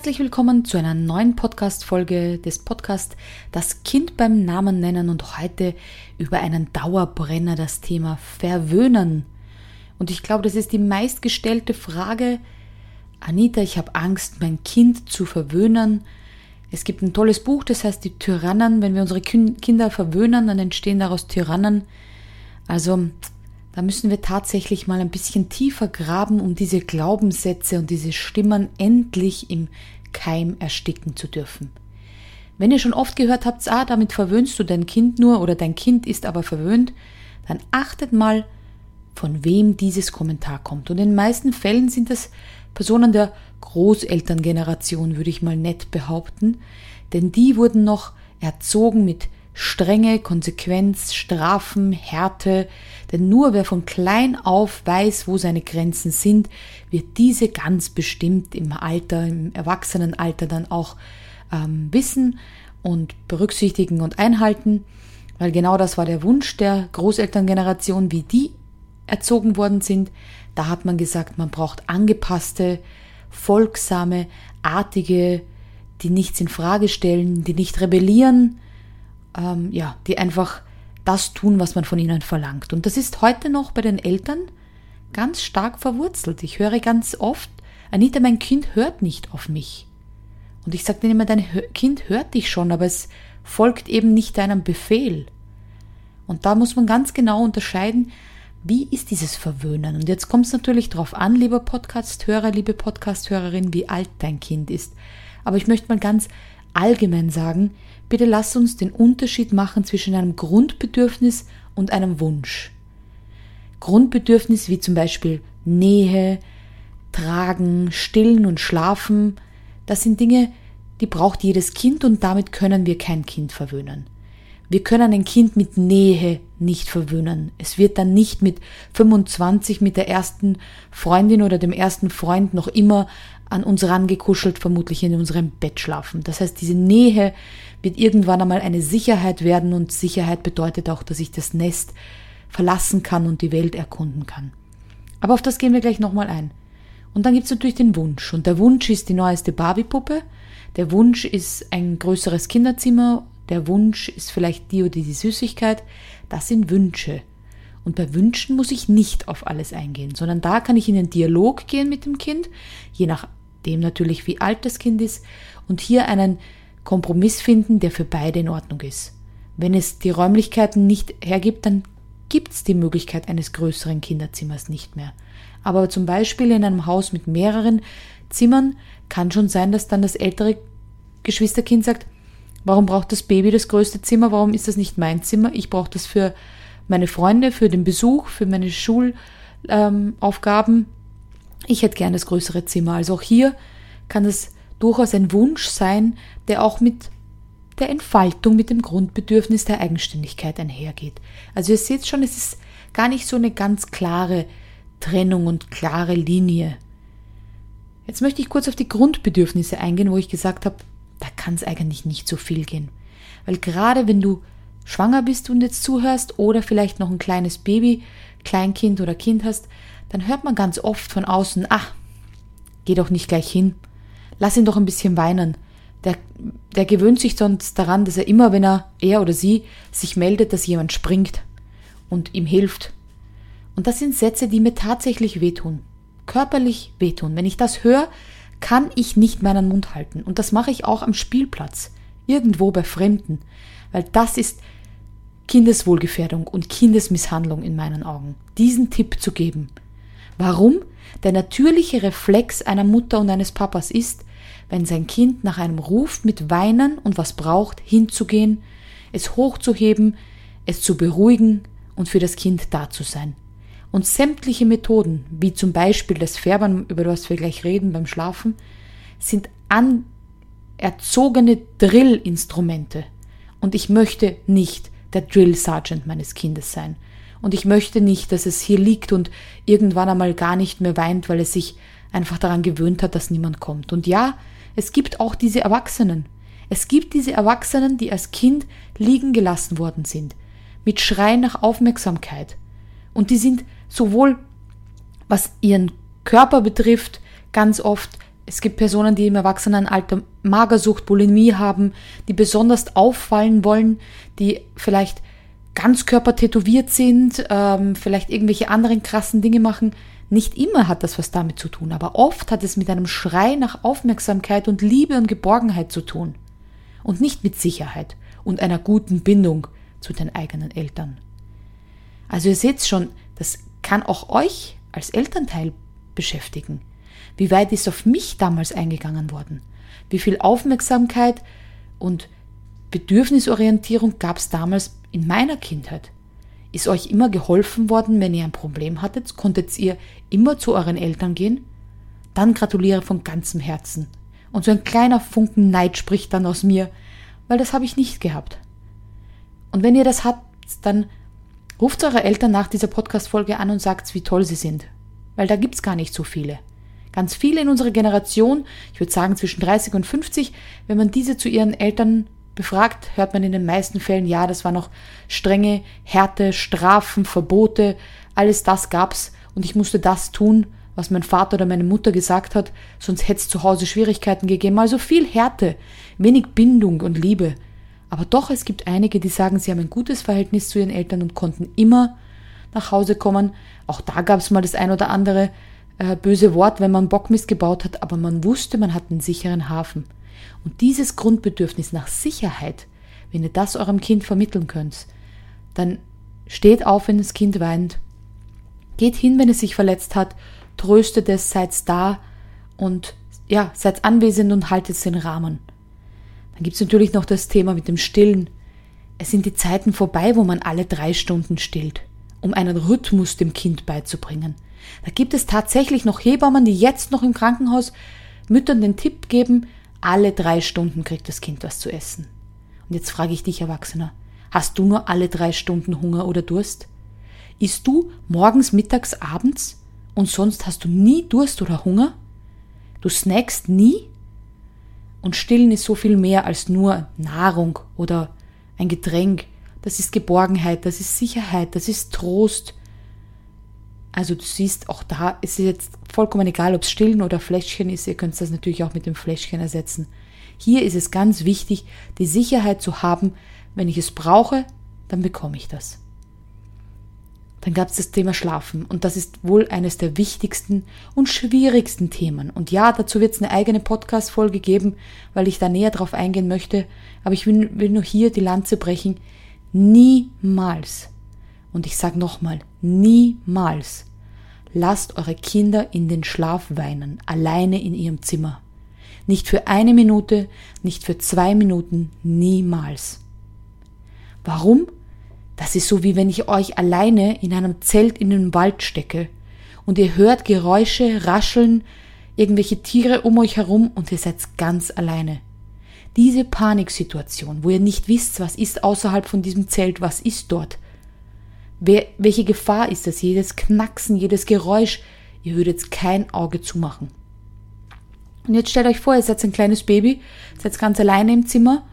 herzlich willkommen zu einer neuen Podcast-Folge des Podcasts Das Kind beim Namen nennen und heute über einen Dauerbrenner das Thema Verwöhnen. Und ich glaube, das ist die meistgestellte Frage. Anita, ich habe Angst, mein Kind zu verwöhnen. Es gibt ein tolles Buch, das heißt Die Tyrannen. Wenn wir unsere Kinder verwöhnen, dann entstehen daraus Tyrannen. Also da müssen wir tatsächlich mal ein bisschen tiefer graben, um diese Glaubenssätze und diese Stimmen endlich im Keim ersticken zu dürfen. Wenn ihr schon oft gehört habt, ah, damit verwöhnst du dein Kind nur oder dein Kind ist aber verwöhnt, dann achtet mal, von wem dieses Kommentar kommt. Und in den meisten Fällen sind es Personen der Großelterngeneration, würde ich mal nett behaupten, denn die wurden noch erzogen mit Strenge, Konsequenz, Strafen, Härte, denn nur wer von klein auf weiß, wo seine Grenzen sind, wird diese ganz bestimmt im Alter, im Erwachsenenalter dann auch ähm, wissen und berücksichtigen und einhalten, weil genau das war der Wunsch der Großelterngeneration, wie die erzogen worden sind. Da hat man gesagt, man braucht angepasste, folgsame, artige, die nichts in Frage stellen, die nicht rebellieren, ähm, ja, die einfach das tun, was man von ihnen verlangt. Und das ist heute noch bei den Eltern ganz stark verwurzelt. Ich höre ganz oft, Anita, mein Kind hört nicht auf mich. Und ich sage denen immer, dein Kind hört dich schon, aber es folgt eben nicht deinem Befehl. Und da muss man ganz genau unterscheiden, wie ist dieses Verwöhnen? Und jetzt kommt es natürlich darauf an, lieber Podcast-Hörer, liebe Podcast-Hörerin, wie alt dein Kind ist. Aber ich möchte mal ganz allgemein sagen, bitte lass uns den Unterschied machen zwischen einem Grundbedürfnis und einem Wunsch. Grundbedürfnis wie zum Beispiel Nähe, Tragen, Stillen und Schlafen, das sind Dinge, die braucht jedes Kind und damit können wir kein Kind verwöhnen. Wir können ein Kind mit Nähe nicht verwöhnen. Es wird dann nicht mit 25 mit der ersten Freundin oder dem ersten Freund noch immer an uns rangekuschelt, vermutlich in unserem Bett schlafen. Das heißt, diese Nähe wird irgendwann einmal eine Sicherheit werden und Sicherheit bedeutet auch, dass ich das Nest verlassen kann und die Welt erkunden kann. Aber auf das gehen wir gleich nochmal ein. Und dann gibt's natürlich den Wunsch. Und der Wunsch ist die neueste Barbie-Puppe. Der Wunsch ist ein größeres Kinderzimmer. Der Wunsch ist vielleicht die oder die Süßigkeit. Das sind Wünsche. Und bei Wünschen muss ich nicht auf alles eingehen, sondern da kann ich in den Dialog gehen mit dem Kind, je nach dem natürlich, wie alt das Kind ist, und hier einen Kompromiss finden, der für beide in Ordnung ist. Wenn es die Räumlichkeiten nicht hergibt, dann gibt es die Möglichkeit eines größeren Kinderzimmers nicht mehr. Aber zum Beispiel in einem Haus mit mehreren Zimmern kann schon sein, dass dann das ältere Geschwisterkind sagt, warum braucht das Baby das größte Zimmer, warum ist das nicht mein Zimmer, ich brauche das für meine Freunde, für den Besuch, für meine Schulaufgaben, ähm, ich hätte gern das größere Zimmer. Also auch hier kann es durchaus ein Wunsch sein, der auch mit der Entfaltung, mit dem Grundbedürfnis der Eigenständigkeit einhergeht. Also ihr seht schon, es ist gar nicht so eine ganz klare Trennung und klare Linie. Jetzt möchte ich kurz auf die Grundbedürfnisse eingehen, wo ich gesagt habe, kann es eigentlich nicht so viel gehen. Weil gerade wenn du schwanger bist und jetzt zuhörst oder vielleicht noch ein kleines Baby, Kleinkind oder Kind hast, dann hört man ganz oft von außen, ach, geh doch nicht gleich hin, lass ihn doch ein bisschen weinen. Der, der gewöhnt sich sonst daran, dass er immer, wenn er, er oder sie sich meldet, dass jemand springt und ihm hilft. Und das sind Sätze, die mir tatsächlich wehtun. Körperlich wehtun. Wenn ich das höre, kann ich nicht meinen Mund halten. Und das mache ich auch am Spielplatz. Irgendwo bei Fremden. Weil das ist Kindeswohlgefährdung und Kindesmisshandlung in meinen Augen. Diesen Tipp zu geben. Warum? Der natürliche Reflex einer Mutter und eines Papas ist, wenn sein Kind nach einem Ruf mit Weinen und was braucht, hinzugehen, es hochzuheben, es zu beruhigen und für das Kind da zu sein. Und sämtliche Methoden, wie zum Beispiel das Färbern, über das wir gleich reden beim Schlafen, sind anerzogene Drillinstrumente. Und ich möchte nicht der Drill Sergeant meines Kindes sein. Und ich möchte nicht, dass es hier liegt und irgendwann einmal gar nicht mehr weint, weil es sich einfach daran gewöhnt hat, dass niemand kommt. Und ja, es gibt auch diese Erwachsenen. Es gibt diese Erwachsenen, die als Kind liegen gelassen worden sind, mit Schreien nach Aufmerksamkeit. Und die sind sowohl, was ihren Körper betrifft, ganz oft Es gibt Personen, die im Erwachsenenalter Magersucht, Bulimie haben, die besonders auffallen wollen, die vielleicht Ganzkörper tätowiert sind, ähm, vielleicht irgendwelche anderen krassen Dinge machen. Nicht immer hat das was damit zu tun, aber oft hat es mit einem Schrei nach Aufmerksamkeit und Liebe und Geborgenheit zu tun. Und nicht mit Sicherheit und einer guten Bindung zu den eigenen Eltern. Also ihr seht schon, das kann auch euch als Elternteil beschäftigen. Wie weit ist auf mich damals eingegangen worden? Wie viel Aufmerksamkeit und Bedürfnisorientierung gab es damals in meiner Kindheit? Ist euch immer geholfen worden, wenn ihr ein Problem hattet? Konntet ihr immer zu euren Eltern gehen? Dann gratuliere von ganzem Herzen. Und so ein kleiner Funken Neid spricht dann aus mir, weil das habe ich nicht gehabt. Und wenn ihr das habt, dann ruft eure Eltern nach dieser Podcast-Folge an und sagt, wie toll sie sind. Weil da gibt's gar nicht so viele. Ganz viele in unserer Generation, ich würde sagen zwischen 30 und 50, wenn man diese zu ihren Eltern befragt, hört man in den meisten Fällen, ja, das war noch strenge Härte, Strafen, Verbote, alles das gab's und ich musste das tun, was mein Vater oder meine Mutter gesagt hat, sonst hätte es zu Hause Schwierigkeiten gegeben. Also viel Härte, wenig Bindung und Liebe. Aber doch, es gibt einige, die sagen, sie haben ein gutes Verhältnis zu ihren Eltern und konnten immer nach Hause kommen. Auch da gab es mal das ein oder andere äh, böse Wort, wenn man Bockmist gebaut hat, aber man wusste, man hat einen sicheren Hafen. Und dieses Grundbedürfnis nach Sicherheit, wenn ihr das eurem Kind vermitteln könnt, dann steht auf, wenn das Kind weint, geht hin, wenn es sich verletzt hat, tröstet es, seid da und ja, seid anwesend und haltet den Rahmen. Dann gibt es natürlich noch das Thema mit dem Stillen. Es sind die Zeiten vorbei, wo man alle drei Stunden stillt, um einen Rhythmus dem Kind beizubringen. Da gibt es tatsächlich noch Hebammen, die jetzt noch im Krankenhaus Müttern den Tipp geben, alle drei Stunden kriegt das Kind was zu essen. Und jetzt frage ich dich, Erwachsener, hast du nur alle drei Stunden Hunger oder Durst? Isst du morgens, mittags, abends und sonst hast du nie Durst oder Hunger? Du snackst nie? Und Stillen ist so viel mehr als nur Nahrung oder ein Getränk. Das ist Geborgenheit, das ist Sicherheit, das ist Trost. Also du siehst, auch da ist es jetzt vollkommen egal, ob es Stillen oder Fläschchen ist. Ihr könnt das natürlich auch mit dem Fläschchen ersetzen. Hier ist es ganz wichtig, die Sicherheit zu haben, wenn ich es brauche, dann bekomme ich das. Dann gab es das Thema Schlafen und das ist wohl eines der wichtigsten und schwierigsten Themen. Und ja, dazu wird es eine eigene Podcast-Folge geben, weil ich da näher drauf eingehen möchte. Aber ich will, will nur hier die Lanze brechen. Niemals und ich sage nochmal, niemals lasst eure Kinder in den Schlaf weinen, alleine in ihrem Zimmer. Nicht für eine Minute, nicht für zwei Minuten, niemals. Warum? Das ist so wie wenn ich euch alleine in einem Zelt in den Wald stecke und ihr hört Geräusche, Rascheln, irgendwelche Tiere um euch herum und ihr seid ganz alleine. Diese Paniksituation, wo ihr nicht wisst, was ist außerhalb von diesem Zelt, was ist dort, Wer, welche Gefahr ist das? Jedes Knacksen, jedes Geräusch. Ihr würdet kein Auge zumachen. Und jetzt stellt euch vor, ihr seid ein kleines Baby, seid ganz alleine im Zimmer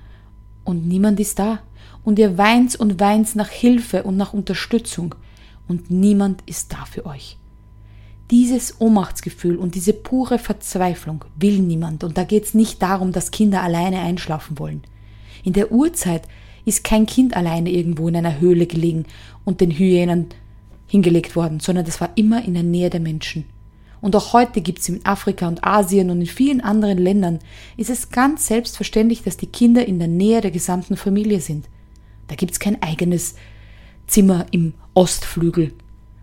und niemand ist da. Und ihr weint und weint nach Hilfe und nach Unterstützung und niemand ist da für euch. Dieses Ohnmachtsgefühl und diese pure Verzweiflung will niemand. Und da geht es nicht darum, dass Kinder alleine einschlafen wollen. In der Urzeit ist kein Kind alleine irgendwo in einer Höhle gelegen und den Hyänen hingelegt worden, sondern das war immer in der Nähe der Menschen. Und auch heute gibt es in Afrika und Asien und in vielen anderen Ländern, ist es ganz selbstverständlich, dass die Kinder in der Nähe der gesamten Familie sind. Da gibt es kein eigenes Zimmer im Ostflügel,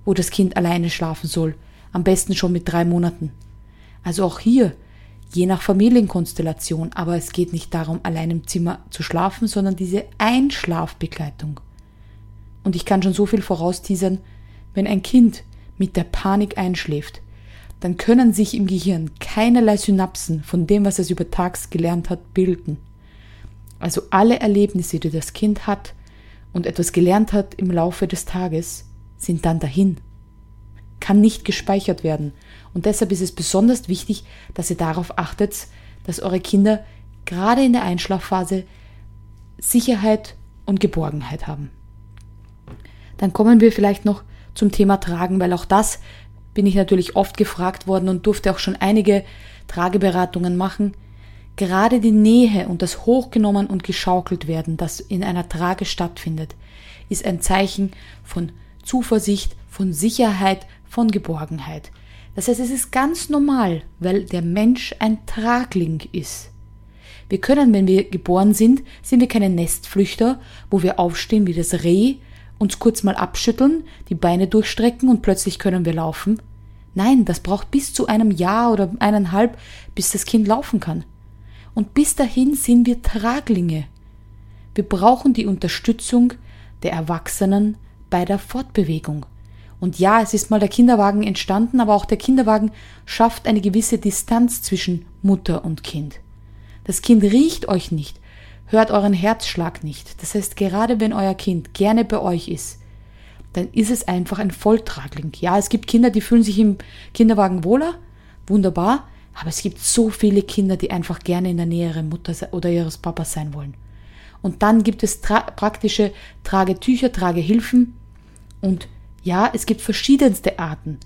wo das Kind alleine schlafen soll, am besten schon mit drei Monaten. Also auch hier je nach Familienkonstellation, aber es geht nicht darum, allein im Zimmer zu schlafen, sondern diese Einschlafbegleitung. Und ich kann schon so viel vorausteasern, wenn ein Kind mit der Panik einschläft, dann können sich im Gehirn keinerlei Synapsen von dem, was es über Tags gelernt hat, bilden. Also alle Erlebnisse, die das Kind hat und etwas gelernt hat im Laufe des Tages, sind dann dahin. Kann nicht gespeichert werden und deshalb ist es besonders wichtig, dass ihr darauf achtet, dass eure Kinder gerade in der Einschlafphase Sicherheit und Geborgenheit haben. Dann kommen wir vielleicht noch zum Thema Tragen, weil auch das bin ich natürlich oft gefragt worden und durfte auch schon einige Trageberatungen machen, gerade die Nähe und das Hochgenommen und geschaukelt werden, das in einer Trage stattfindet, ist ein Zeichen von Zuversicht, von Sicherheit, von Geborgenheit. Das heißt, es ist ganz normal, weil der Mensch ein Tragling ist. Wir können, wenn wir geboren sind, sind wir keine Nestflüchter, wo wir aufstehen wie das Reh, uns kurz mal abschütteln, die Beine durchstrecken und plötzlich können wir laufen. Nein, das braucht bis zu einem Jahr oder eineinhalb, bis das Kind laufen kann. Und bis dahin sind wir Traglinge. Wir brauchen die Unterstützung der Erwachsenen bei der Fortbewegung. Und ja, es ist mal der Kinderwagen entstanden, aber auch der Kinderwagen schafft eine gewisse Distanz zwischen Mutter und Kind. Das Kind riecht euch nicht, hört euren Herzschlag nicht. Das heißt, gerade wenn euer Kind gerne bei euch ist, dann ist es einfach ein Volltragling. Ja, es gibt Kinder, die fühlen sich im Kinderwagen wohler, wunderbar, aber es gibt so viele Kinder, die einfach gerne in der Nähe ihrer Mutter oder ihres Papas sein wollen. Und dann gibt es tra praktische Tragetücher, Tragehilfen und ja, es gibt verschiedenste Arten.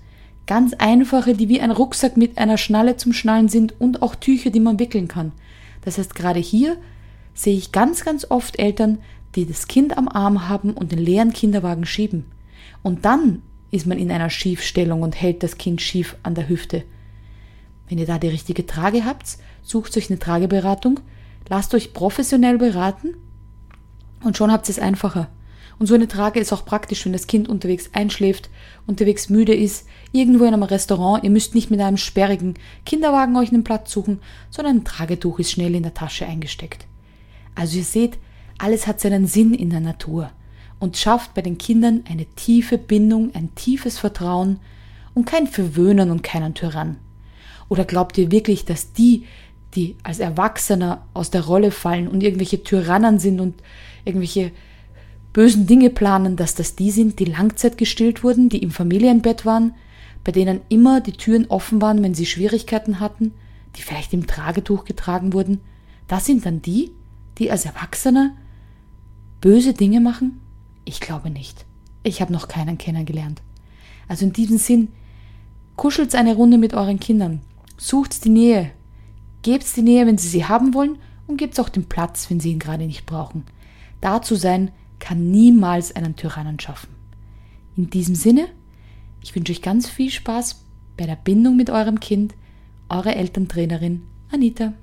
Ganz einfache, die wie ein Rucksack mit einer Schnalle zum Schnallen sind und auch Tücher, die man wickeln kann. Das heißt, gerade hier sehe ich ganz, ganz oft Eltern, die das Kind am Arm haben und den leeren Kinderwagen schieben. Und dann ist man in einer Schiefstellung und hält das Kind schief an der Hüfte. Wenn ihr da die richtige Trage habt, sucht euch eine Trageberatung, lasst euch professionell beraten und schon habt ihr es einfacher. Und so eine Trage ist auch praktisch, wenn das Kind unterwegs einschläft, unterwegs müde ist, irgendwo in einem Restaurant. Ihr müsst nicht mit einem sperrigen Kinderwagen euch einen Platz suchen, sondern ein Tragetuch ist schnell in der Tasche eingesteckt. Also ihr seht, alles hat seinen Sinn in der Natur und schafft bei den Kindern eine tiefe Bindung, ein tiefes Vertrauen und kein Verwöhnen und keinen Tyrann. Oder glaubt ihr wirklich, dass die, die als Erwachsener aus der Rolle fallen und irgendwelche Tyrannen sind und irgendwelche bösen Dinge planen, dass das die sind, die Langzeit gestillt wurden, die im Familienbett waren, bei denen immer die Türen offen waren, wenn sie Schwierigkeiten hatten, die vielleicht im Tragetuch getragen wurden. Das sind dann die, die als Erwachsene böse Dinge machen? Ich glaube nicht. Ich habe noch keinen kennengelernt. Also in diesem Sinn, kuschelt eine Runde mit euren Kindern, Sucht die Nähe. Gebt die Nähe, wenn sie sie haben wollen und gebt auch den Platz, wenn sie ihn gerade nicht brauchen. Da zu sein kann niemals einen Tyrannen schaffen. In diesem Sinne, ich wünsche euch ganz viel Spaß bei der Bindung mit eurem Kind, eure Elterntrainerin Anita.